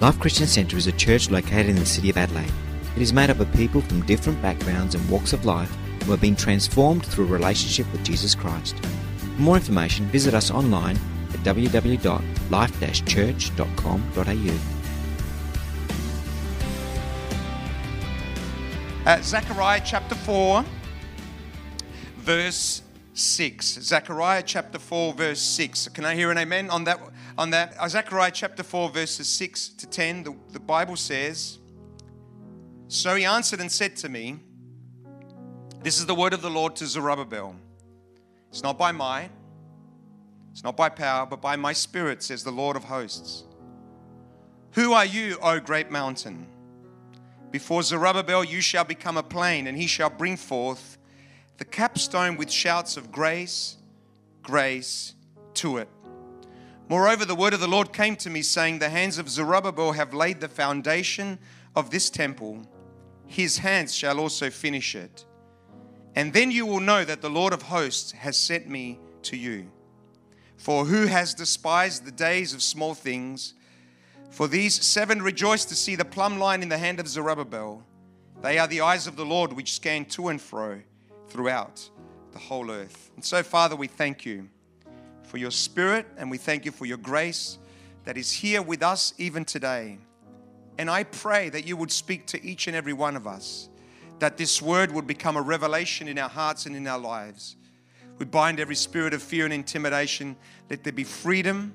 Life Christian Centre is a church located in the city of Adelaide. It is made up of people from different backgrounds and walks of life who have been transformed through a relationship with Jesus Christ. For more information, visit us online at www.life-church.com.au. Uh, Zechariah chapter 4, verse 6. Zechariah chapter 4, verse 6. Can I hear an amen on that? On that, Zechariah chapter 4, verses 6 to 10, the, the Bible says, So he answered and said to me, This is the word of the Lord to Zerubbabel. It's not by might, it's not by power, but by my spirit, says the Lord of hosts. Who are you, O great mountain? Before Zerubbabel, you shall become a plain, and he shall bring forth the capstone with shouts of grace, grace to it. Moreover, the word of the Lord came to me, saying, The hands of Zerubbabel have laid the foundation of this temple, his hands shall also finish it. And then you will know that the Lord of hosts has sent me to you. For who has despised the days of small things? For these seven rejoice to see the plumb line in the hand of Zerubbabel. They are the eyes of the Lord which scan to and fro throughout the whole earth. And so, Father, we thank you for your spirit and we thank you for your grace that is here with us even today. And I pray that you would speak to each and every one of us, that this word would become a revelation in our hearts and in our lives. We bind every spirit of fear and intimidation. Let there be freedom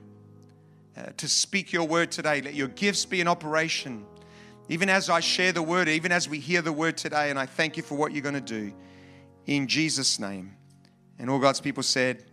uh, to speak your word today. Let your gifts be in operation. Even as I share the word, even as we hear the word today, and I thank you for what you're going to do in Jesus' name. And all God's people said,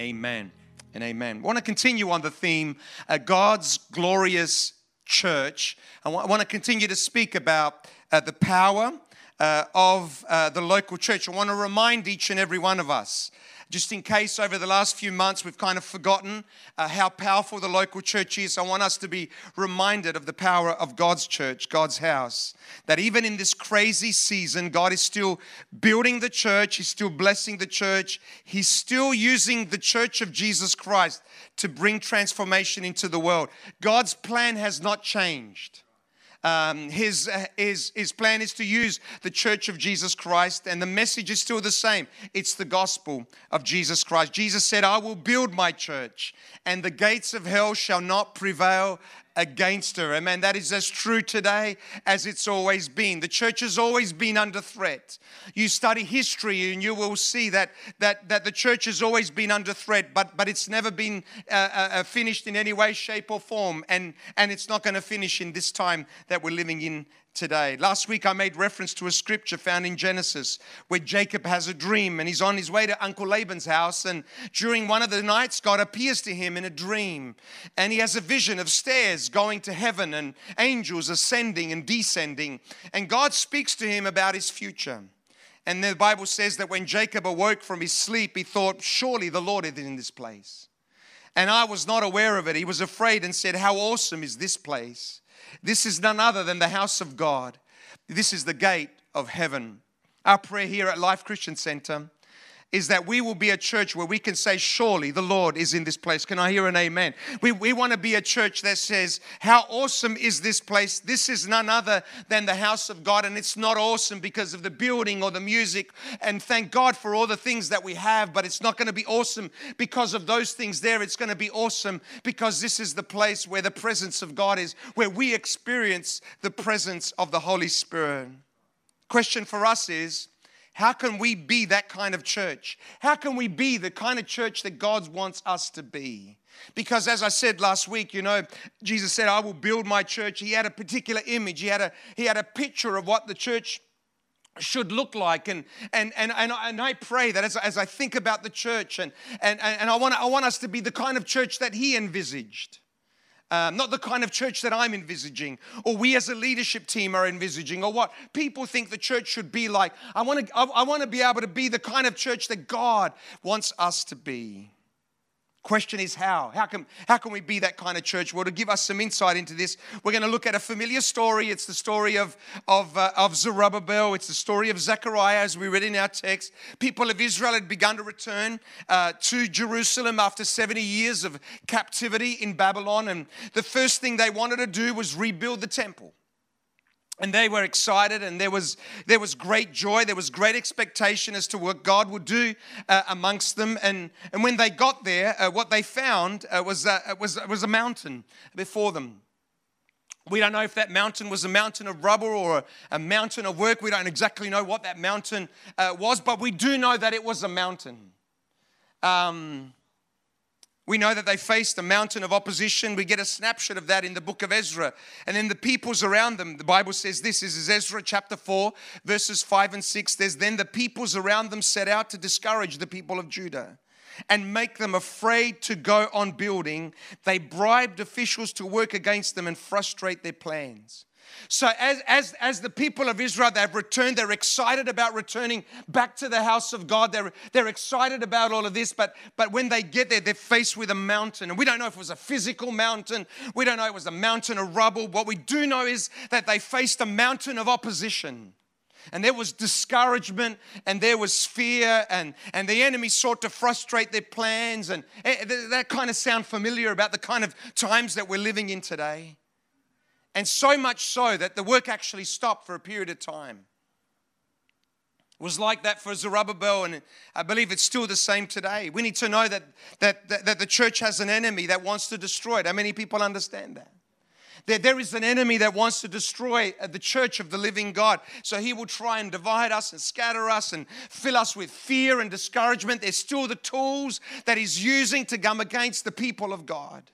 Amen and amen. I want to continue on the theme, uh, God's glorious church. I want, to continue to speak about uh, the power uh, of uh, the local church. I want to remind each and every one of us just in case over the last few months we've kind of forgotten uh, how powerful the local church is, I want us to be reminded of the power of God's church, God's house. That even in this crazy season, God is still building the church, He's still blessing the church, He's still using the church of Jesus Christ to bring transformation into the world. God's plan has not changed. Um, his, uh, his, his plan is to use the church of Jesus Christ, and the message is still the same it's the gospel of Jesus Christ. Jesus said, I will build my church, and the gates of hell shall not prevail against her. Amen. That is as true today as it's always been. The church has always been under threat. You study history and you will see that, that, that the church has always been under threat, but, but it's never been uh, uh, uh finished in any way, shape, or form. And, and it's not going to finish in this time that we're living in today. Last week I made reference to a scripture found in Genesis where Jacob has a dream and he's on his way to Uncle Laban's house. And during one of the nights, God appears to him in a dream and he has a vision of stairs going to heaven and angels ascending and descending. And God speaks to him about his future. And the Bible says that when Jacob awoke from his sleep, he thought, Surely the Lord is in this place. And I was not aware of it. He was afraid and said, How awesome is this place? This is none other than the house of God. This is the gate of heaven. Our prayer here at Life Christian Center is that we will be a church where we can say, Surely the Lord is in this place. Can I hear an amen? We, we want to be a church that says, How awesome is this place? This is none other than the house of God. And it's not awesome because of the building or the music. And thank God for all the things that we have, but it's not going to be awesome because of those things there. It's going to be awesome because this is the place where the presence of God is, where we experience the presence of the Holy Spirit. Question for us is, how can we be that kind of church? How can we be the kind of church that God wants us to be? Because as I said last week, you know, Jesus said, I will build my church. He had a particular image, he had a, he had a picture of what the church should look like and and and and, and I pray that as, as I think about the church and and and I want I want us to be the kind of church that he envisaged um, not the kind of church that I'm envisaging, or we as a leadership team are envisaging, or what people think the church should be like. I want to, I, I want to be able to be the kind of church that God wants us to be. Question is how? How can, how can we be that kind of church? Well, to give us some insight into this, we're going to look at a familiar story. It's the story of, of, uh, of Zerubbabel. It's the story of Zechariah, as we read in our text. People of Israel had begun to return uh, to Jerusalem after 70 years of captivity in Babylon. And the first thing they wanted to do was rebuild the temple and they were excited and there was there was great joy there was great expectation as to what god would do uh, amongst them. And and when they got there uh, what they found uh, was uh, was was a mountain before them. We don't know if that mountain was a mountain of rubble or a, a mountain of work. We don't exactly know what that mountain uh, was but we do know that it was a mountain. Um, we know that they faced a mountain of opposition. We get a snapshot of that in the book of Ezra. And then the peoples around them, the Bible says this, this is Ezra chapter 4, verses 5 and 6. There's then the peoples around them set out to discourage the people of Judah and make them afraid to go on building. They bribed officials to work against them and frustrate their plans. So, as, as, as the people of Israel, they've returned, they're excited about returning back to the house of God. They're, they're excited about all of this, but, but when they get there, they're faced with a mountain. And we don't know if it was a physical mountain, we don't know it was a mountain of rubble. What we do know is that they faced a mountain of opposition. And there was discouragement and there was fear, and, and the enemy sought to frustrate their plans. And eh, that kind of sound familiar about the kind of times that we're living in today. And so much so that the work actually stopped for a period of time. It was like that for Zerubbabel, and I believe it's still the same today. We need to know that, that, that, that the church has an enemy that wants to destroy it. How many people understand that? There, there is an enemy that wants to destroy uh, the church of the living God. So he will try and divide us and scatter us and fill us with fear and discouragement. There's still the tools that he's using to come against the people of God.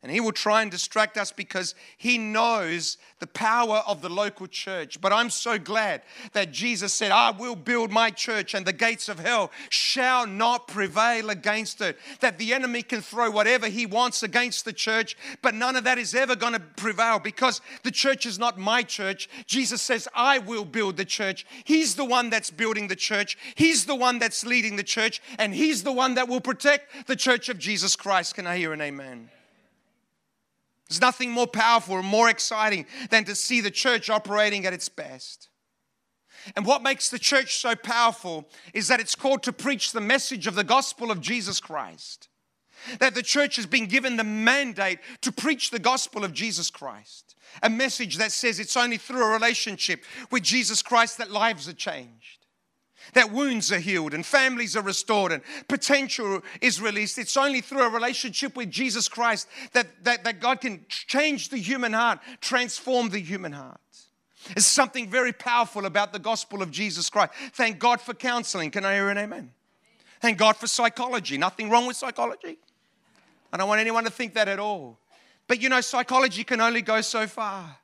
And he will try and distract us because he knows the power of the local church. But I'm so glad that Jesus said, I will build my church and the gates of hell shall not prevail against it. That the enemy can throw whatever he wants against the church, but none of that is ever going to prevail because the church is not my church. Jesus says, I will build the church. He's the one that's building the church, He's the one that's leading the church, and He's the one that will protect the church of Jesus Christ. Can I hear an amen? There's nothing more powerful or more exciting than to see the church operating at its best. And what makes the church so powerful is that it's called to preach the message of the gospel of Jesus Christ. That the church has been given the mandate to preach the gospel of Jesus Christ. A message that says it's only through a relationship with Jesus Christ that lives are changed that wounds are healed and families are restored and potential is released. It's only through a relationship with Jesus Christ that, that, that God can change the human heart, transform the human heart. There's something very powerful about the gospel of Jesus Christ. Thank God for counseling. Can I hear an amen? Thank God for psychology. Nothing wrong with psychology. I don't want anyone to think that at all. But you know, psychology can only go so far.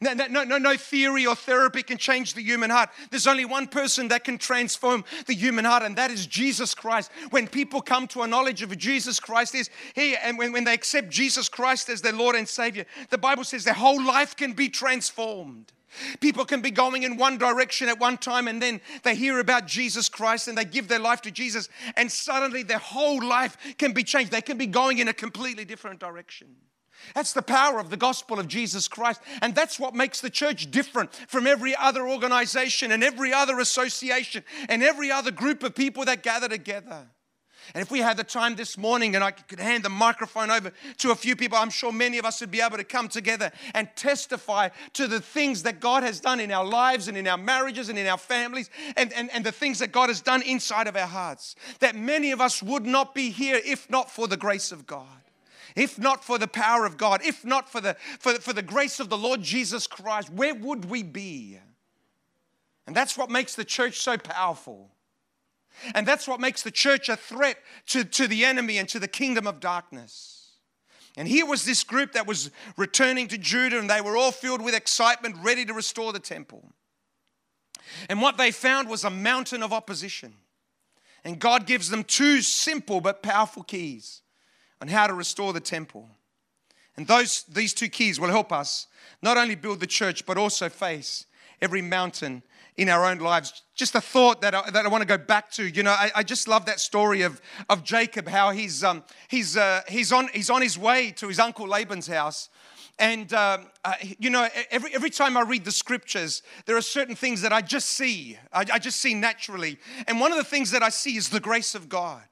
No, no, no, no theory or therapy can change the human heart. There's only one person that can transform the human heart, and that is Jesus Christ. When people come to a knowledge of Jesus Christ, is he, and when, when they accept Jesus Christ as their Lord and Savior, the Bible says their whole life can be transformed. People can be going in one direction at one time and then they hear about Jesus Christ and they give their life to Jesus, and suddenly their whole life can be changed. They can be going in a completely different direction. That's the power of the gospel of Jesus Christ. And that's what makes the church different from every other organization and every other association and every other group of people that gather together. And if we had the time this morning and I could hand the microphone over to a few people, I'm sure many of us would be able to come together and testify to the things that God has done in our lives and in our marriages and in our families and, and, and the things that God has done inside of our hearts. That many of us would not be here if not for the grace of God if not for the power of God, if not for the, for, for the grace of the Lord Jesus Christ, where would we be? And that's what makes the church so powerful. And that's what makes the church a threat to, to the enemy and to the kingdom of darkness. And here was this group that was returning to Judah, and they were all filled with excitement, ready to restore the temple. And what they found was a mountain of opposition. And God gives them two simple but powerful keys on how to restore the temple. And those, these two keys will help us not only build the church, but also face every mountain in our own lives. Just a thought that I, that I want to go back to. You know, I, I just love that story of, of Jacob, how he's, um, he's, uh, he's, on, he's on his way to his uncle Laban's house. And, um, uh, you know, every, every time I read the scriptures, there are certain things that I just see. I, I just see naturally. And one of the things that I see is the grace of God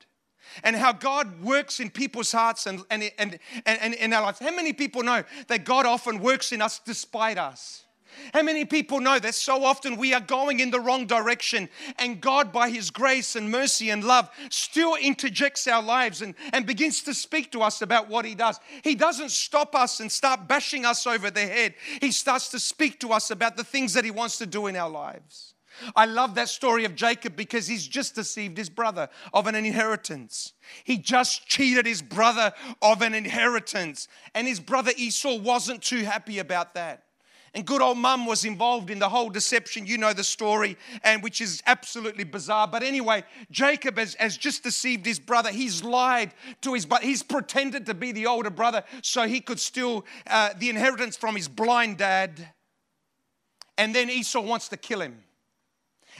and how God works in people's hearts and, and, and, and, in our lives. How many people know that God often works in us despite us? How many people know that so often we are going in the wrong direction and God, by His grace and mercy and love, still interjects our lives and, and begins to speak to us about what He does? He doesn't stop us and start bashing us over the head. He starts to speak to us about the things that He wants to do in our lives. I love that story of Jacob because he's just deceived his brother of an inheritance. He just cheated his brother of an inheritance. And his brother Esau wasn't too happy about that. And good old mum was involved in the whole deception. You know the story, and which is absolutely bizarre. But anyway, Jacob has, has just deceived his brother. He's lied to his brother. He's pretended to be the older brother so he could steal uh, the inheritance from his blind dad. And then Esau wants to kill him.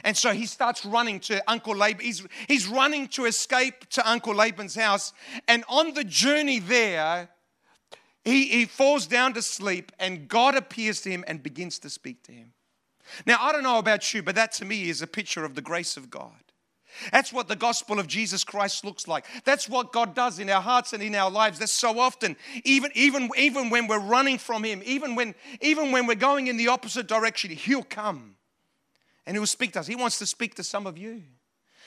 And so he starts running to Uncle Laban. He's, he's running to escape to Uncle Laban's house. And on the journey there, he, he falls down to sleep, and God appears to him and begins to speak to him. Now, I don't know about you, but that to me is a picture of the grace of God. That's what the gospel of Jesus Christ looks like. That's what God does in our hearts and in our lives. That's so often, even, even, even when we're running from Him, even when, even when we're going in the opposite direction, He'll come and He'll speak to us. He wants to speak to some of you.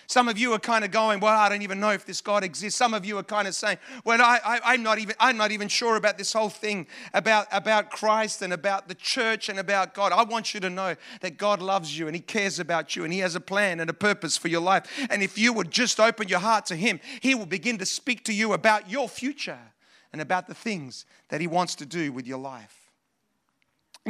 Some of you are kind of going, well, I don't even know if this God exists. Some of you are kind of saying, well, I, am not even, I'm not even sure about this whole thing about, about Christ and about the church and about God. I want you to know that God loves you and He cares about you and He has a plan and a purpose for your life. And if you would just open your heart to Him, He will begin to speak to you about your future and about the things that He wants to do with your life.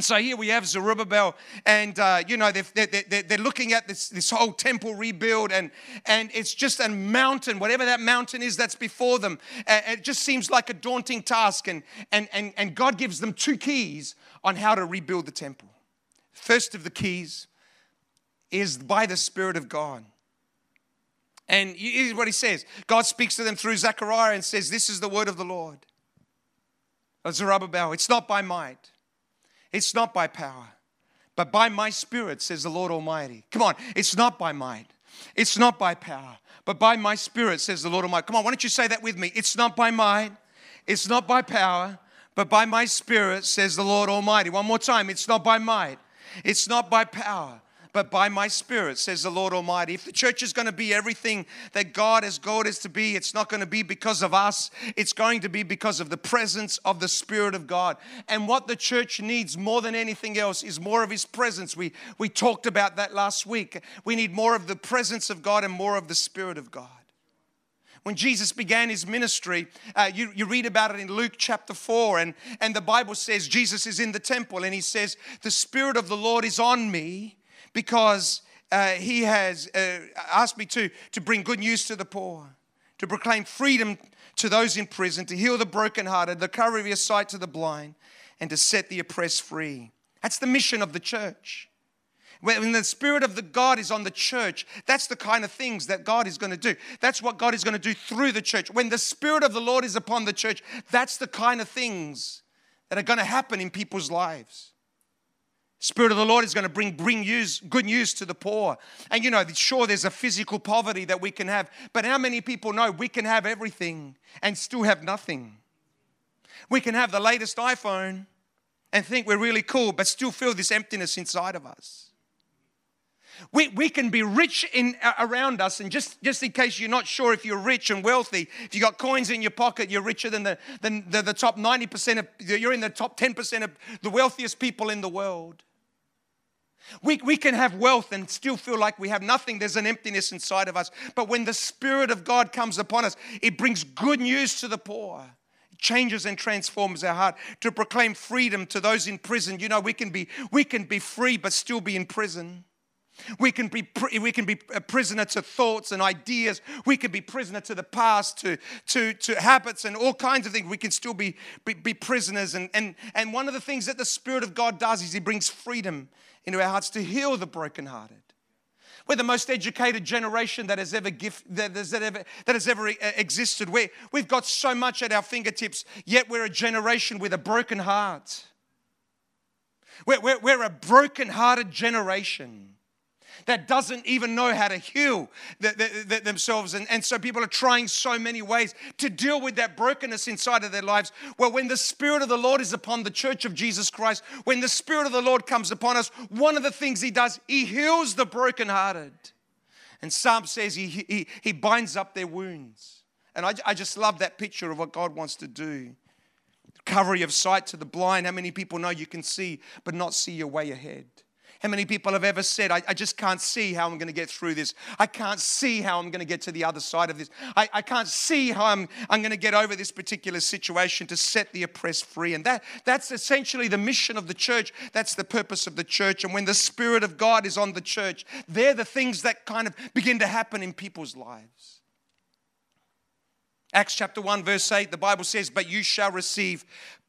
And so here we have Zerubbabel, and uh, you know, they're, they're, they're looking at this, this whole temple rebuild, and, and it's just a mountain, whatever that mountain is that's before them. It just seems like a daunting task, and, and, and, and God gives them two keys on how to rebuild the temple. First of the keys is by the Spirit of God. And here's what he says God speaks to them through Zechariah and says, This is the word of the Lord. Zerubbabel, it's not by might it's not by power, but by my spirit, says the Lord Almighty. Come on, it's not by might. It's not by power, but by my spirit, says the Lord Almighty. Come on, why don't you say that with me? It's not by might, it's not by power, but by my spirit, says the Lord Almighty. One more time, it's not by might, it's not by power, but by my spirit, says the Lord Almighty. If the church is going to be everything that God has called us to be, it's not going to be because of us, it's going to be because of the presence of the Spirit of God. And what the church needs more than anything else is more of His presence. We, we talked about that last week. We need more of the presence of God and more of the Spirit of God. When Jesus began his ministry, uh, you, you read about it in Luke chapter 4, and, and the Bible says Jesus is in the temple, and he says, The Spirit of the Lord is on me because uh, he has uh, asked me to, to bring good news to the poor, to proclaim freedom to those in prison, to heal the brokenhearted, the recovery of your sight to the blind, and to set the oppressed free. That's the mission of the church. When the Spirit of the God is on the church, that's the kind of things that God is going to do. That's what God is going to do through the church. When the Spirit of the Lord is upon the church, that's the kind of things that are going to happen in people's lives. Spirit of the Lord is going to bring, bring news, good news to the poor. And you know, sure, there's a physical poverty that we can have, but how many people know we can have everything and still have nothing? We can have the latest iPhone and think we're really cool, but still feel this emptiness inside of us. We, we can be rich in, around us, and just, just in case you're not sure if you're rich and wealthy, if you got coins in your pocket, you're richer than the, than the, the top 90% of, you're in the top 10% of the wealthiest people in the world. We, we can have wealth and still feel like we have nothing. There's an emptiness inside of us. But when the Spirit of God comes upon us, it brings good news to the poor. Changes and transforms our heart to proclaim freedom to those in prison. You know, we can be, we can be free but still be in prison. We can be we can be a prisoner to thoughts and ideas. We can be prisoner to the past, to to to habits and all kinds of things. We can still be be, be prisoners. And and and one of the things that the Spirit of God does is He brings freedom into our hearts to heal the brokenhearted. We're the most educated generation that has ever, gift, that has ever, that has ever uh, existed. we we've got so much at our fingertips, yet we're a generation with a broken heart. We're, we're, we're a broken-hearted generation that doesn't even know how to heal the, the, the, themselves. And, and so people are trying so many ways to deal with that brokenness inside of their lives. Well, when the Spirit of the Lord is upon the church of Jesus Christ, when the Spirit of the Lord comes upon us, one of the things He does, He heals the brokenhearted. And Psalm says He, he, he binds up their wounds. And I, I just love that picture of what God wants to do. Recovery of sight to the blind. How many people know you can see but not see your way ahead? How many people have ever said, I, I just can't see how I'm going to get through this? I can't see how I'm going to get to the other side of this. I, I can't see how I'm, I'm going to get over this particular situation to set the oppressed free. And that, that's essentially the mission of the church. That's the purpose of the church. And when the Spirit of God is on the church, they're the things that kind of begin to happen in people's lives. Acts chapter 1, verse 8, the Bible says, But you shall receive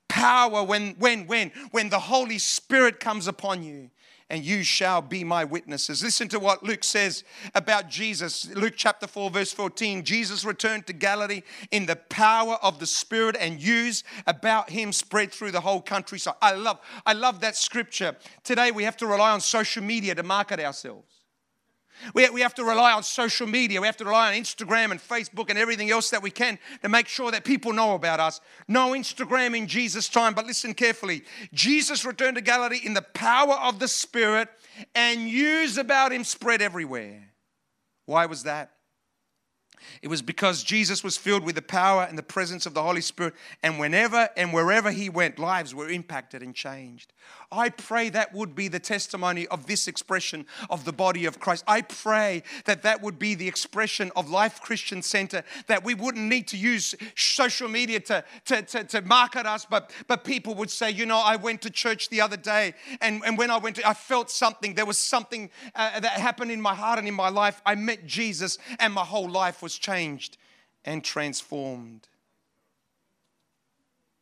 power when, when, when, when the Holy Spirit comes upon you and you shall be my witnesses. Listen to what Luke says about Jesus. Luke chapter 4, verse 14. Jesus returned to Galilee in the power of the Spirit, and news about him spread through the whole countryside. I love, I love that scripture. Today we have to rely on social media to market ourselves. We, we have to rely on social media. We have to rely on Instagram and Facebook and everything else that we can to make sure that people know about us. No Instagram in Jesus' time, but listen carefully. Jesus returned to Galilee in the power of the Spirit, and news about him spread everywhere. Why was that? It was because Jesus was filled with the power and the presence of the Holy Spirit, and whenever and wherever he went, lives were impacted and changed. I pray that would be the testimony of this expression of the body of Christ. I pray that that would be the expression of Life Christian Center, that we wouldn't need to use social media to, to, to, to market us, but, but people would say, you know, I went to church the other day, and, and when I went to, I felt something. There was something uh, that happened in my heart and in my life. I met Jesus, and my whole life was changed and transformed.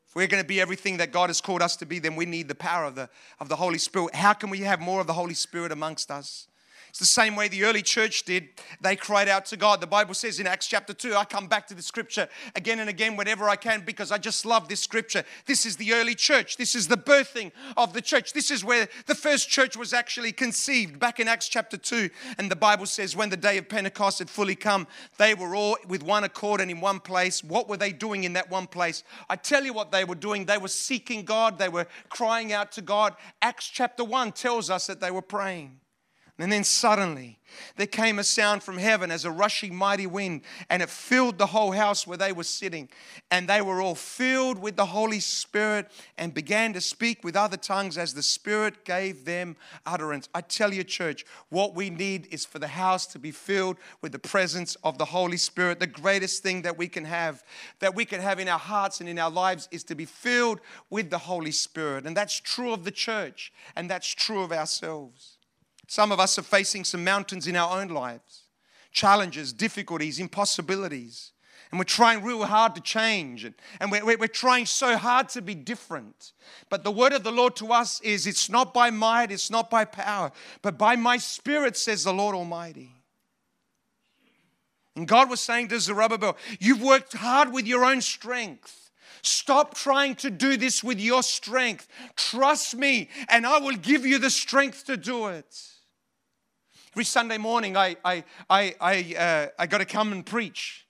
If we're going to be everything that God has called us to be, then we need the power of the, of the Holy Spirit. How can we have more of the Holy Spirit amongst us? It's the same way the early church did. They cried out to God. The Bible says in Acts chapter 2, I come back to the scripture again and again whenever I can because I just love this scripture. This is the early church. This is the birthing of the church. This is where the first church was actually conceived back in Acts chapter 2. And the Bible says when the day of Pentecost had fully come, they were all with one accord and in one place. What were they doing in that one place? I tell you what they were doing. They were seeking God, they were crying out to God. Acts chapter 1 tells us that they were praying. And then suddenly there came a sound from heaven as a rushing mighty wind, and it filled the whole house where they were sitting. And they were all filled with the Holy Spirit and began to speak with other tongues as the Spirit gave them utterance. I tell you, church, what we need is for the house to be filled with the presence of the Holy Spirit. The greatest thing that we can have, that we can have in our hearts and in our lives, is to be filled with the Holy Spirit. And that's true of the church, and that's true of ourselves. Some of us are facing some mountains in our own lives challenges, difficulties, impossibilities. And we're trying real hard to change. And, we're, we're trying so hard to be different. But the word of the Lord to us is it's not by might, it's not by power, but by my spirit, says the Lord Almighty. And God was saying to Zerubbabel, You've worked hard with your own strength. Stop trying to do this with your strength. Trust me, and I will give you the strength to do it. Every Sunday morning, I, I, I, I, uh, I got to come and preach.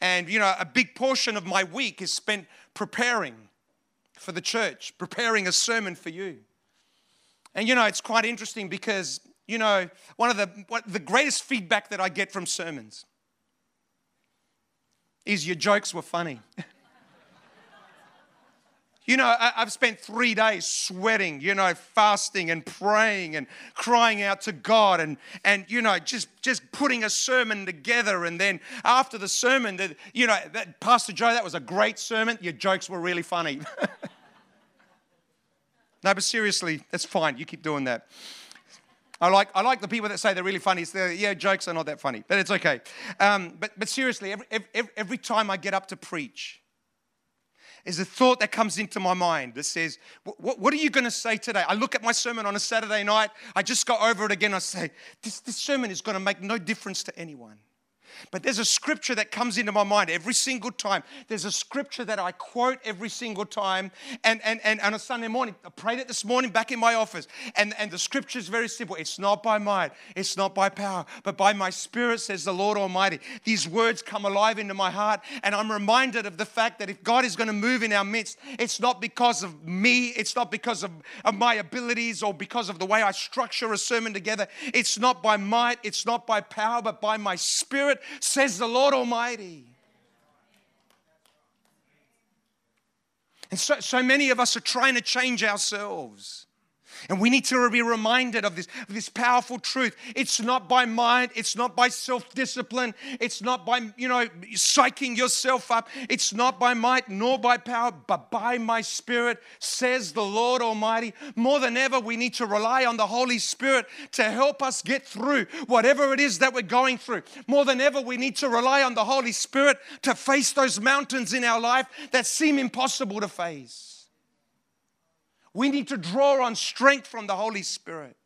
And, you know, a big portion of my week is spent preparing for the church, preparing a sermon for you. And, you know, it's quite interesting because, you know, one of the, what, the greatest feedback that I get from sermons is your jokes were funny. You know, I've spent three days sweating, you know, fasting and praying and crying out to God and, and you know, just, just putting a sermon together. And then after the sermon, that, you know, that, Pastor Joe, that was a great sermon. Your jokes were really funny. no, but seriously, that's fine. You keep doing that. I like, I like the people that say they're really funny. So yeah, jokes are not that funny, but it's okay. Um, but, but seriously, every, every, every time I get up to preach, is a thought that comes into my mind that says, what, what are you going to say today? I look at my sermon on a Saturday night, I just go over it again. I say, this, this sermon is going to make no difference to anyone. But there's a scripture that comes into my mind every single time. There's a scripture that I quote every single time. And, and, and on a Sunday morning, I prayed it this morning back in my office. And, and the scripture is very simple it's not by might, it's not by power, but by my spirit, says the Lord Almighty. These words come alive into my heart. And I'm reminded of the fact that if God is going to move in our midst, it's not because of me, it's not because of, of my abilities or because of the way I structure a sermon together. It's not by might, it's not by power, but by my spirit says the Lord Almighty. And so, so many of us are trying to change ourselves. And we need to be reminded of this, of this powerful truth. It's not by mind, it's not by self discipline, it's not by, you know, psyching yourself up, it's not by might nor by power, but by my spirit, says the Lord Almighty. More than ever, we need to rely on the Holy Spirit to help us get through whatever it is that we're going through. More than ever, we need to rely on the Holy Spirit to face those mountains in our life that seem impossible to face. We need to draw on strength from the Holy Spirit.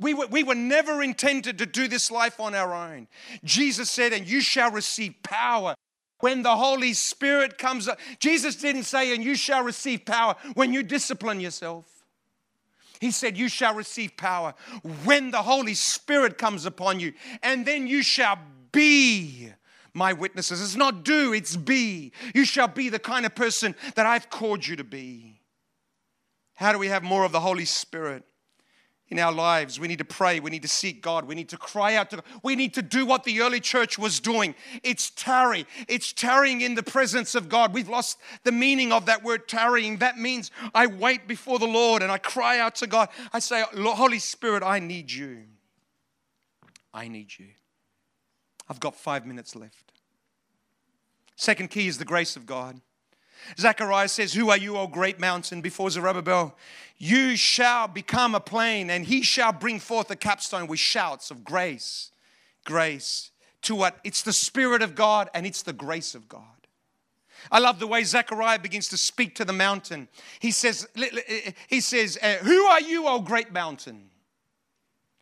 We were, we were never intended to do this life on our own. Jesus said, And you shall receive power when the Holy Spirit comes. up. Jesus didn't say, And you shall receive power when you discipline yourself. He said, You shall receive power when the Holy Spirit comes upon you, and then you shall be my witnesses. It's not do, it's be. You shall be the kind of person that I've called you to be. How do we have more of the Holy Spirit in our lives? We need to pray. We need to seek God. We need to cry out to God. We need to do what the early church was doing. It's tarry. It's tarrying in the presence of God. We've lost the meaning of that word tarrying. That means I wait before the Lord and I cry out to God. I say, Holy Spirit, I need you. I need you. I've got five minutes left. Second key is the grace of God. Zechariah says, Who are you, O great mountain? Before Zerubbabel, you shall become a plain, and he shall bring forth a capstone with shouts of grace. Grace. To what? It's the Spirit of God and it's the grace of God. I love the way Zechariah begins to speak to the mountain. He says, he says, uh, Who are you, O great mountain?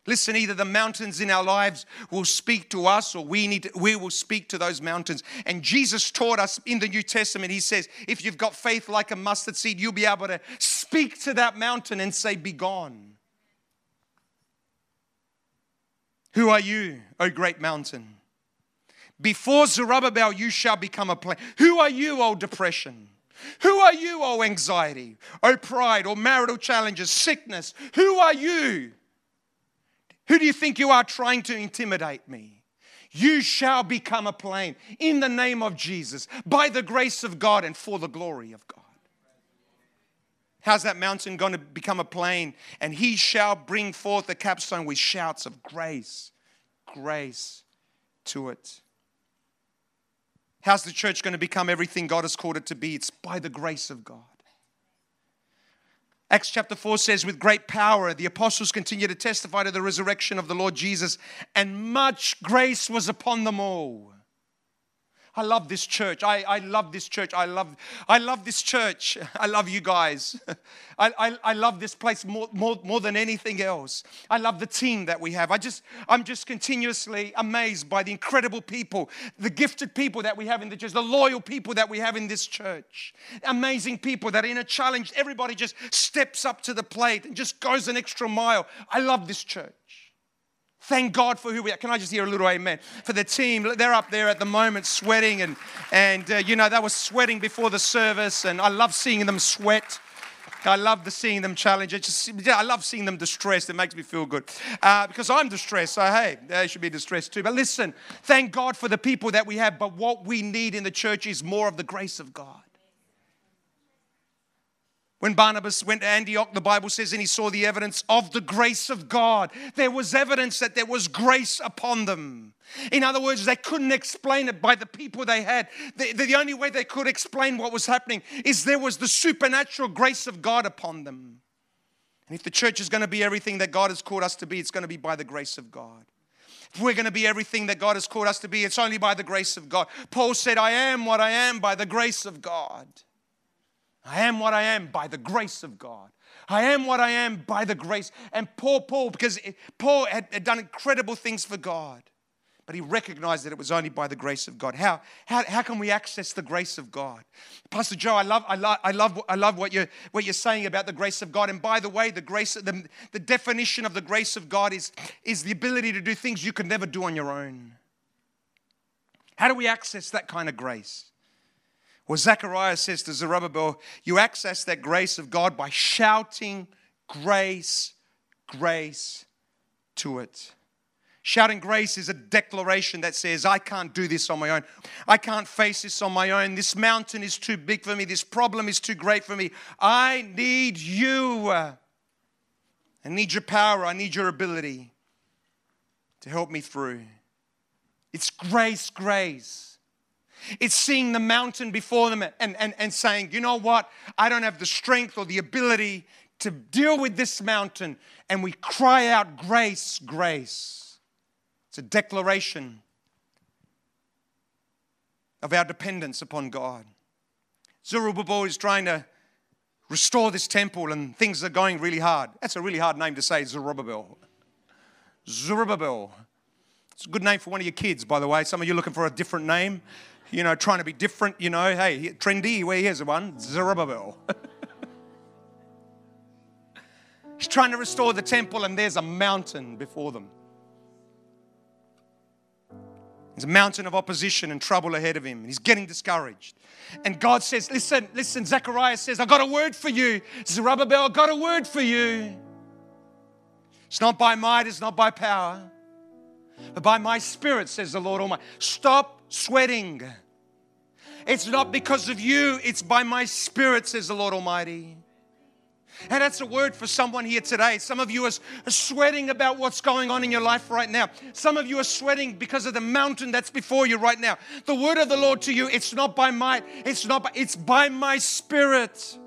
Listen, either the mountains in our lives will speak to us or we, need to, we will speak to those mountains. And Jesus taught us in the New Testament, He says, if you've got faith like a mustard seed, you'll be able to speak to that mountain and say, Be gone. Who are you, O great mountain? Before Zerubbabel, you shall become a plain. Who are you, O depression? Who are you, O anxiety, O pride, or marital challenges, sickness? Who are you? Who do you think you are trying to intimidate me? You shall become a plain in the name of Jesus, by the grace of God and for the glory of God. How's that mountain going to become a plain? And he shall bring forth the capstone with shouts of grace, grace to it. How's the church going to become everything God has called it to be? It's by the grace of God. Acts chapter 4 says, with great power, the apostles continued to testify to the resurrection of the Lord Jesus, and much grace was upon them all. I love this church. I, I love this church. I love, I love this church. I love you guys. I, I, I love this place more, more, more than anything else. I love the team that we have. I just, I'm just continuously amazed by the incredible people, the gifted people that we have in the church, the loyal people that we have in this church. Amazing people that in a challenge, everybody just steps up to the plate and just goes an extra mile. I love this church. Thank God for who we are. Can I just hear a little amen? For the team, they're up there at the moment sweating, and, and uh, you know, they were sweating before the service, and I love seeing them sweat. I love the seeing them challenge. It just, yeah, I love seeing them distressed. It makes me feel good uh, because I'm distressed. So hey, they should be distressed too. But listen, thank God for the people that we have. But what we need in the church is more of the grace of God. When Barnabas went to Antioch, the Bible says, and he saw the evidence of the grace of God. There was evidence that there was grace upon them. In other words, they couldn't explain it by the people they had. The, the only way they could explain what was happening is there was the supernatural grace of God upon them. And if the church is going to be everything that God has called us to be, it's going to be by the grace of God. If we're going to be everything that God has called us to be, it's only by the grace of God. Paul said, I am what I am by the grace of God. I am what I am by the grace of God. I am what I am by the grace. And Paul, Paul, because Paul had, had done incredible things for God. But he recognized that it was only by the grace of God. How, how, how can we access the grace of God? Pastor Joe, I love, I love, I love, I love what, you're, what you're saying about the grace of God. And by the way, the, grace, the, the definition of the grace of God is, is the ability to do things you could never do on your own. How do we access that kind of grace? Well, Zechariah says to Zerubbabel, You access that grace of God by shouting grace, grace to it. Shouting grace is a declaration that says, I can't do this on my own. I can't face this on my own. This mountain is too big for me. This problem is too great for me. I need you. I need your power. I need your ability to help me through. It's grace, grace. It's seeing the mountain before them and, and, and saying, you know what? I don't have the strength or the ability to deal with this mountain. And we cry out, grace, grace. It's a declaration of our dependence upon God. Zerubbabel is trying to restore this temple and things are going really hard. That's a really hard name to say, Zerubbabel. Zerubbabel. It's a good name for one of your kids, by the way. Some of you looking for a different name, you know, trying to be different, you know. Hey, trendy, where here's a one Zerubbabel. He's trying to restore the temple, and there's a mountain before them. There's a mountain of opposition and trouble ahead of him. And he's getting discouraged. And God says, Listen, listen, Zechariah says, I got a word for you. Zerubbabel, I got a word for you. It's not by might, it's not by power, but by my spirit, says the Lord Almighty. Stop sweating. It's not because of you, it's by my spirit, says the Lord Almighty. And that's a word for someone here today. Some of you are sweating about what's going on in your life right now. Some of you are sweating because of the mountain that's before you right now. The word of the Lord to you, it's not by might, it's not by, it's by my spirit.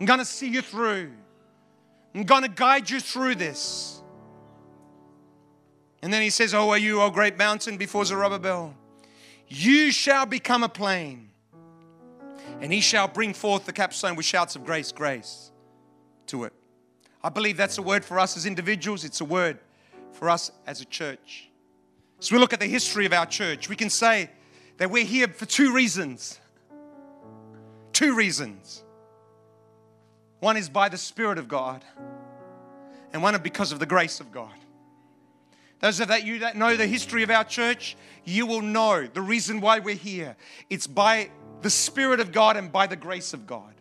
I'm going to see you through. I'm going to guide you through this. And then he says, Oh, are you, O great mountain before Zerubbabel? You shall become a plain and he shall bring forth the capstone with shouts of grace, grace to it. I believe that's a word for us as individuals, it's a word for us as a church. As we look at the history of our church, we can say that we're here for two reasons. Two reasons. One is by the Spirit of God, and one is because of the grace of God. Those of that you that know the history of our church, you will know the reason why we're here. It's by the Spirit of God and by the grace of God.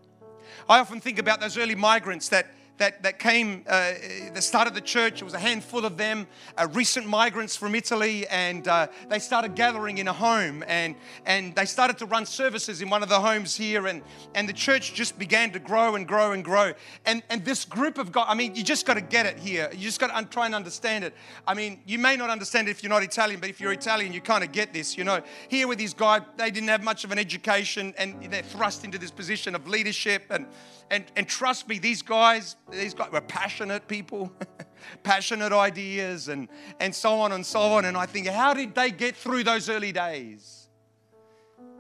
I often think about those early migrants that that, that came, uh, the start of the church. It was a handful of them, uh, recent migrants from Italy, and uh, they started gathering in a home and, and they started to run services in one of the homes here. And, and the church just began to grow and grow and grow. And, and this group of God, I mean, you just got to get it here. You just got to try and understand it. I mean, you may not understand it if you're not Italian, but if you're Italian, you kind of get this. You know, here with these guys, they didn't have much of an education and they're thrust into this position of leadership and and, and trust me, these guys, these guys were passionate people, passionate ideas, and, and so on and so on. And I think, how did they get through those early days?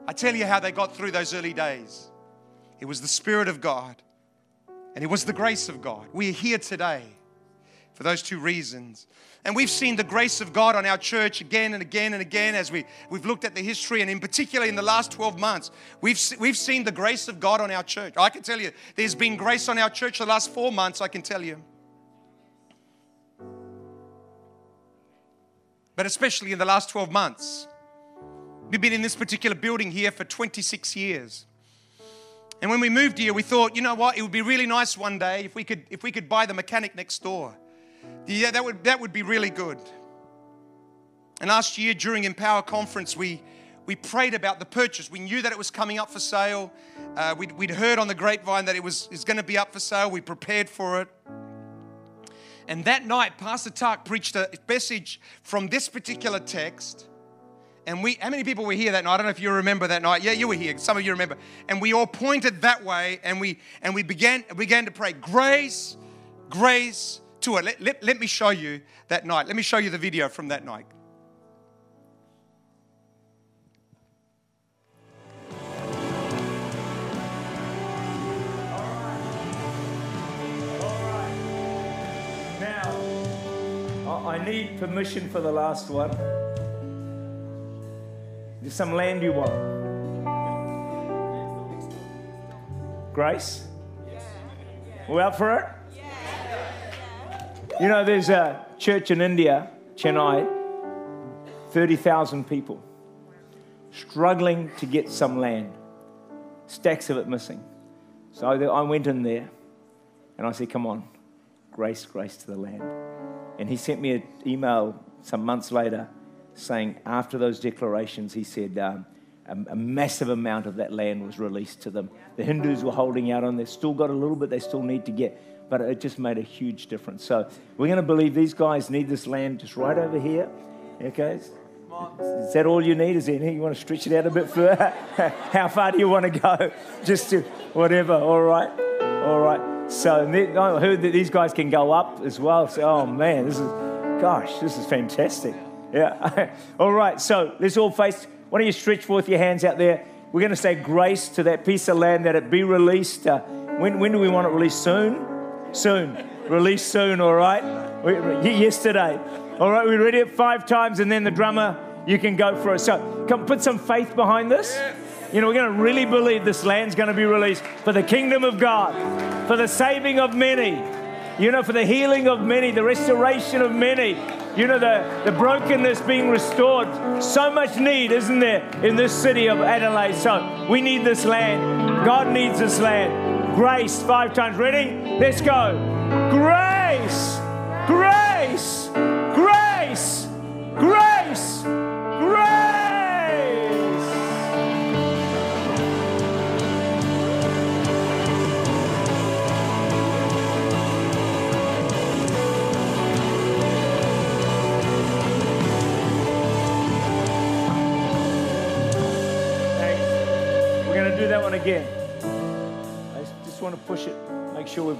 I tell you how they got through those early days. It was the Spirit of God, and it was the grace of God. We are here today for those two reasons. And we've seen the grace of God on our church again and again and again as we, we've looked at the history, and in particular in the last 12 months, we've, we've seen the grace of God on our church. I can tell you, there's been grace on our church the last four months, I can tell you. But especially in the last 12 months. We've been in this particular building here for 26 years. And when we moved here, we thought, you know what, it would be really nice one day if we could, if we could buy the mechanic next door. Yeah, that would, that would be really good. And last year during Empower Conference, we, we prayed about the purchase. We knew that it was coming up for sale. Uh, we'd, we'd heard on the grapevine that it was, was going to be up for sale. We prepared for it. And that night, Pastor Tuck preached a message from this particular text. And we, how many people were here that night? I don't know if you remember that night. Yeah, you were here. Some of you remember. And we all pointed that way, and we and we began began to pray. Grace, Grace Tour. Let, let, let me show you that night. Let me show you the video from that night. Now, I need permission for the last one. There's some land you want. Grace? We're up for it? You know, there's a church in India, Chennai, 30,000 people struggling to get some land, stacks of it missing. So I went in there and I said, Come on, grace, grace to the land. And he sent me an email some months later saying, after those declarations, he said, um, a, a, massive amount of that land was released to them. The Hindus were holding out on. They've still got a little bit they still need to get, but it just made a huge difference. So we're going to believe these guys need this land just right over here. Okay? Is that all you need? Is there anything you want to stretch it out a bit further? How far do you want to go? Just to whatever. All right. All right. So I heard that these guys can go up as well. So, oh man, this is, gosh, this is fantastic. Yeah. all right. So let's all face why don't you stretch forth your hands out there? We're going to say grace to that piece of land that it be released. Uh, when, when do we want it released? Soon? Soon. Release soon, all right? Yesterday. All right, we read it five times and then the drummer, you can go for it. So come put some faith behind this. You know, we're going to really believe this land's going to be released for the kingdom of God, for the saving of many, you know, for the healing of many, the restoration of many, you know, the, the brokenness being restored. So much need, isn't there, in this city of Adelaide? So we need this land. God needs this land. Grace, five times. Ready? Let's go. Grace, grace, grace, grace.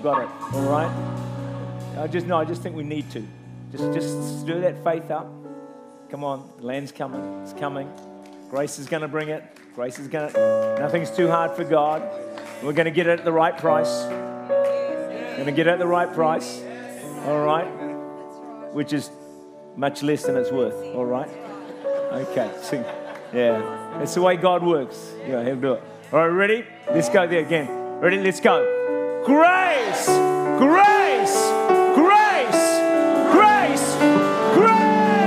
Got it. All right? I just no, I just think we need to. Just just stir that faith up. Come on, the land's coming. It's coming. Grace is going to bring it. Grace is going to. Nothing's too hard for God. We're going to get it at the right price. Going to get it at the right price. All right? Which is much less than it's worth. All right? Okay. So, yeah. It's the way God works. Yeah, he'll do it. All right, ready? Let's go there again. Ready? Let's go. Grace, grace, grace, grace, grace.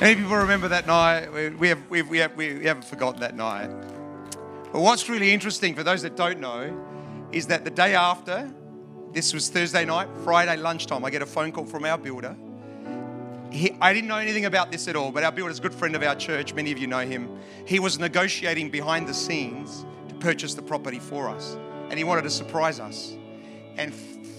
Any people remember that night? We, we, have, we, have, we haven't forgotten that night. But what's really interesting for those that don't know is that the day after, this was Thursday night, Friday lunchtime, I get a phone call from our builder he, I didn't know anything about this at all, but our builder is a good friend of our church. Many of you know him. He was negotiating behind the scenes to purchase the property for us, and he wanted to surprise us. And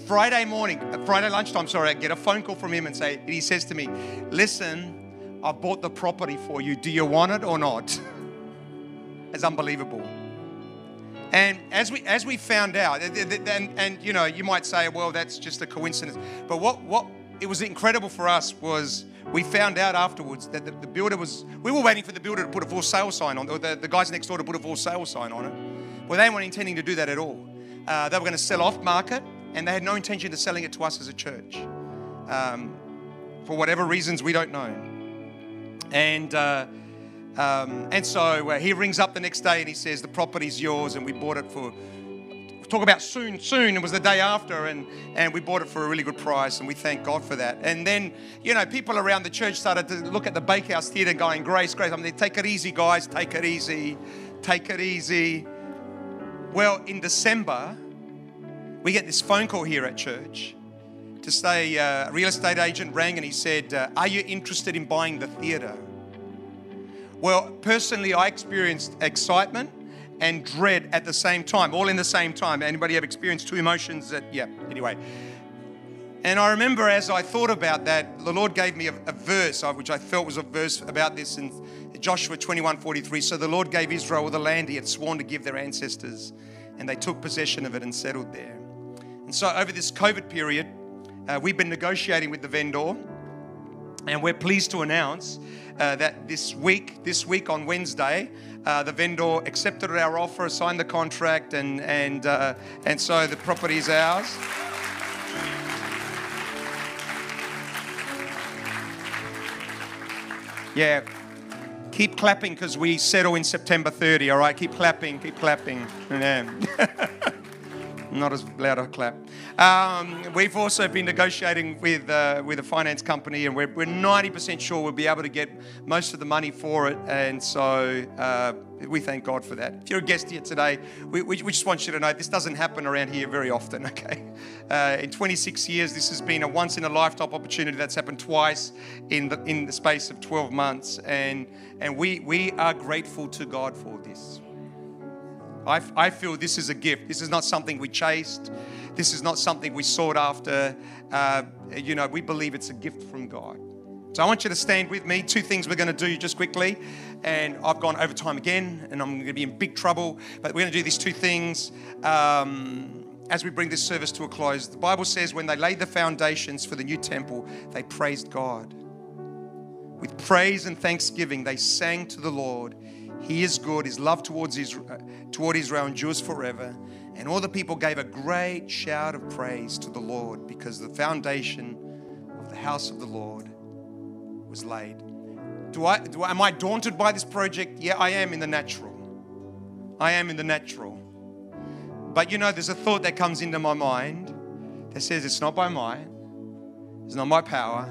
Friday morning, uh, Friday lunchtime, sorry, I get a phone call from him and say, and he says to me, "Listen, I've bought the property for you. Do you want it or not?" it's unbelievable. And as we as we found out, and, and you know, you might say, "Well, that's just a coincidence," but what what it was incredible for us was we found out afterwards that the, the, builder was, we were waiting for the builder to put a for sale sign on, or the, the guys next door to put a for sale sign on it. Well, they weren't intending to do that at all. Uh, they were going to sell off market, and they had no intention of selling it to us as a church. Um, for whatever reasons, we don't know. And, uh, um, and so uh, he rings up the next day and he says, The property's yours, and we bought it for talk about soon, soon. It was the day after, and, and we bought it for a really good price, and we thank God for that. And then, you know, people around the church started to look at the Bakehouse Theatre going, Grace, Grace. I mean, take it easy, guys, take it easy, take it easy. Well, in December, we get this phone call here at church to say uh, a real estate agent rang and he said, uh, Are you interested in buying the theatre? Well, personally, I experienced excitement and dread at the same time, all in the same time. Anybody have experienced two emotions that, yeah, anyway. And I remember as I thought about that, the Lord gave me a, a verse, which I felt was a verse about this in Joshua 21 43. So the Lord gave Israel the land he had sworn to give their ancestors, and they took possession of it and settled there. And so over this COVID period, uh, we've been negotiating with the vendor, and we're pleased to announce uh, that this week, this week on Wednesday, uh, the vendor accepted our offer, signed the contract, and and uh, and so the property is ours. Yeah. Keep clapping because we settle in September 30, all right? Keep clapping, keep clapping. Yeah. Not as loud a clap. Um, we've also been negotiating with, uh, with a finance company, and we're, we're 90% sure we'll be able to get most of the money for it. And so uh, we thank God for that. If you're a guest here today, we, we, we, just want you to know this doesn't happen around here very often, okay? Uh, in 26 years, this has been a once in a lifetime opportunity that's happened twice in the, in the space of 12 months. And, and we, we are grateful to God for this. I, I feel this is a gift. This is not something we chased. This is not something we sought after. Uh, you know, we believe it's a gift from God. So I want you to stand with me. Two things we're going to do just quickly. And I've gone over time again, and I'm going to be in big trouble. But we're going to do these two things um, as we bring this service to a close. The Bible says when they laid the foundations for the new temple, they praised God. With praise and thanksgiving, they sang to the Lord he is good. His love towards Israel, uh, toward Israel endures forever. And all the people gave a great shout of praise to the Lord because the foundation of the house of the Lord was laid. Do I, do I, am I daunted by this project? Yeah, I am in the natural. I am in the natural. But you know, there's a thought that comes into my mind that says, It's not by might, it's not my power,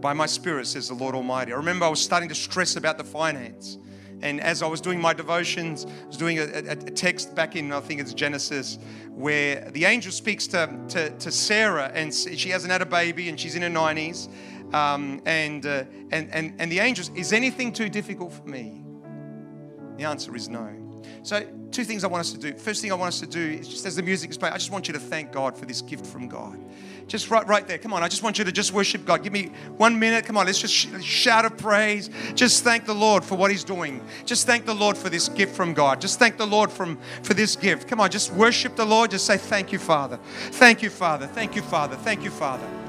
by my spirit, says the Lord Almighty. I remember I was starting to stress about the finance. And as I was doing my devotions, I was doing a, a, a, text back in, I think it's Genesis, where the angel speaks to, to, to Sarah, and she hasn't had a baby, and she's in her 90s. Um, and, uh, and, and, and the angel, is anything too difficult for me? The answer is no. So, two things I want us to do. First thing I want us to do is just as the music is playing, I just want you to thank God for this gift from God. Just right, right there. Come on. I just want you to just worship God. Give me one minute. Come on. Let's just sh- shout of praise. Just thank the Lord for what He's doing. Just thank the Lord for this gift from God. Just thank the Lord from, for this gift. Come on. Just worship the Lord. Just say, Thank you, Father. Thank you, Father. Thank you, Father. Thank you, Father.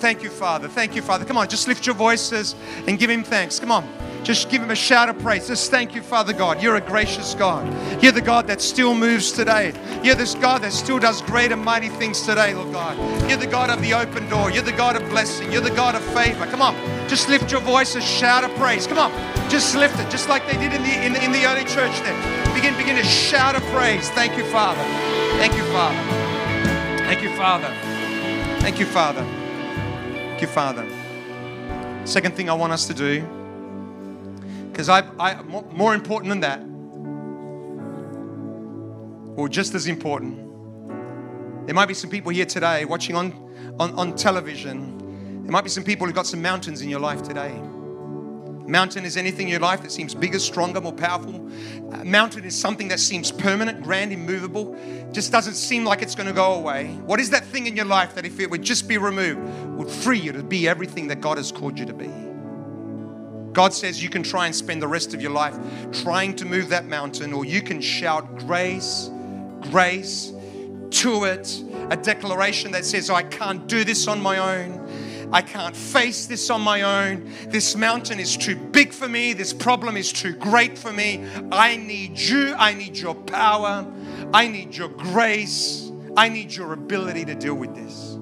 Thank you, Father. Thank you, Father. Come on. Just lift your voices and give Him thanks. Come on. Just give him a shout of praise. Just thank you, Father God. You're a gracious God. You're the God that still moves today. You're this God that still does great and mighty things today, Lord God. You're the God of the open door. You're the God of blessing. You're the God of favor. Come on. Just lift your voice and shout of praise. Come on. Just lift it, just like they did in the, in in the early church there. Begin, begin to shout of praise. Thank you, Father. Thank you, Father. Thank you, Father. Thank you, Father. You, Father. Second thing I want us to do because I, I, more important than that, or just as important, there might be some people here today watching on, on, on television. There might be some people who've got some mountains in your life today. Mountain is anything in your life that seems bigger, stronger, more powerful. A mountain is something that seems permanent, grand, immovable, just doesn't seem like it's going to go away. What is that thing in your life that if it would just be removed, would free you to be everything that God has called you to be? God says you can try and spend the rest of your life trying to move that mountain, or you can shout grace, grace to it. A declaration that says, I can't do this on my own. I can't face this on my own. This mountain is too big for me. This problem is too great for me. I need you. I need your power. I need your grace. I need your ability to deal with this.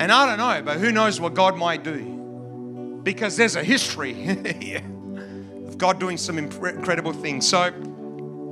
And I don't know, but who knows what God might do because there's a history of God doing some incredible things. So,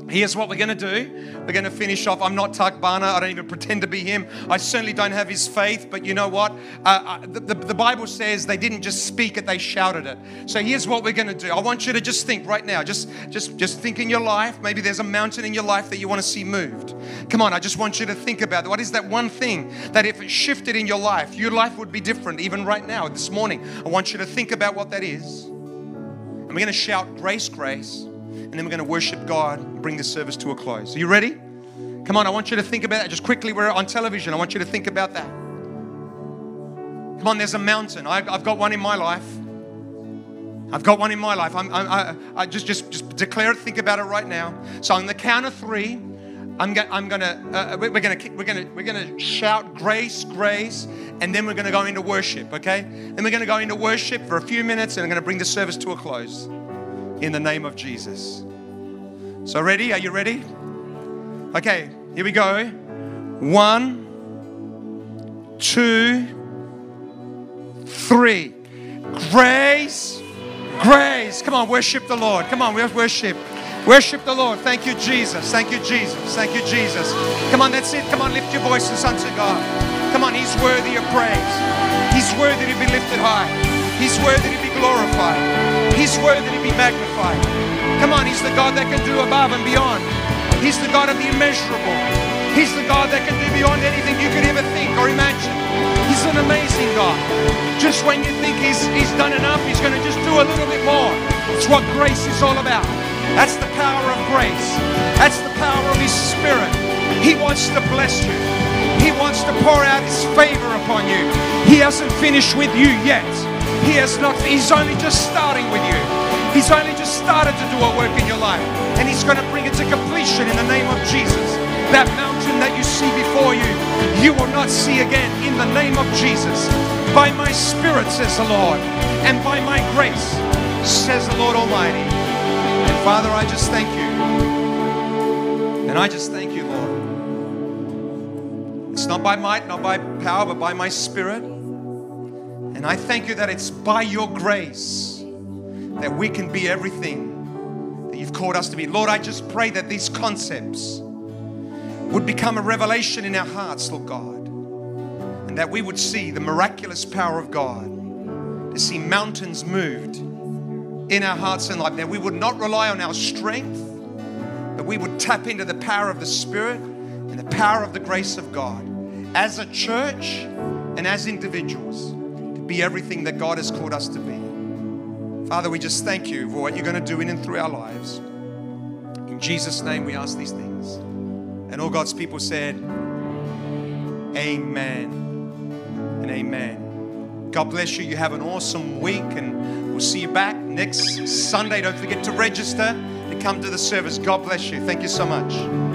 Here's what we're going to do. We're going to finish off. I'm not Tak Bhana. I don't even pretend to be him. I certainly don't have his faith, but you know what? Uh, uh the, the, the, Bible says they didn't just speak it, they shouted it. So here's what we're going to do. I want you to just think right now. Just, just, just think in your life. Maybe there's a mountain in your life that you want to see moved. Come on, I just want you to think about. What is that one thing that if it shifted in your life, your life would be different even right now, this morning? I want you to think about what that is. And we're going to shout, Grace, Grace and then we're going to worship God and bring this service to a close. Are you ready? Come on, I want you to think about that. Just quickly, we're on television. I want you to think about that. Come on, there's a mountain. I, have got one in my life. I've got one in my life. I'm, I, I just, just, just declare it. Think about it right now. So on the count of three, I'm, I'm gonna, uh, we're gonna, we're gonna, we're gonna shout grace, grace, and then we're gonna go into worship. Okay? Then we're gonna go into worship for a few minutes, and I'm gonna bring the service to a close. In the name of Jesus. So ready? Are you ready? Okay, here we go. One, two, three. Grace, grace. Come on, worship the Lord. Come on, we have worship. Worship the Lord. Thank you, Jesus. Thank you, Jesus. Thank you, Jesus. Come on, that's it. Come on, lift your voices unto God. Come on, He's worthy of praise. He's worthy to be lifted high. He's worthy to be glorified. He's worthy to be magnified. Come on, He's the God that can do above and beyond. He's the God of the immeasurable. He's the God that can do beyond anything you could ever think or imagine. He's an amazing God. Just when you think he's, he's done enough, he's going to just do a little bit more. It's what grace is all about. That's the power of grace. That's the power of his spirit. He wants to bless you. He wants to pour out his favor upon you. He hasn't finished with you yet. He has not, he's only just starting with you. He's only just started to do a work in your life. And he's going to bring it to completion in the name of Jesus. That mountain that you see before you, you will not see again in the name of Jesus. By my Spirit, says the Lord, and by my grace, says the Lord Almighty. And Father, I just thank you. And I just thank. Not by might, not by power, but by my Spirit. And I thank you that it's by your grace that we can be everything that you've called us to be. Lord, I just pray that these concepts would become a revelation in our hearts, Lord God, and that we would see the miraculous power of God, to see mountains moved in our hearts and life. That we would not rely on our strength, but we would tap into the power of the Spirit and the power of the grace of God as a church and as individuals to be everything that God has called us to be. Father, we just thank you for what you're going to do in and through our lives. In Jesus' name, we ask these things. And all God's people said, Amen and Amen. God bless you. You have an awesome week, and we'll see you back next Sunday. Don't forget to register to come to the service. God bless you. Thank you so much.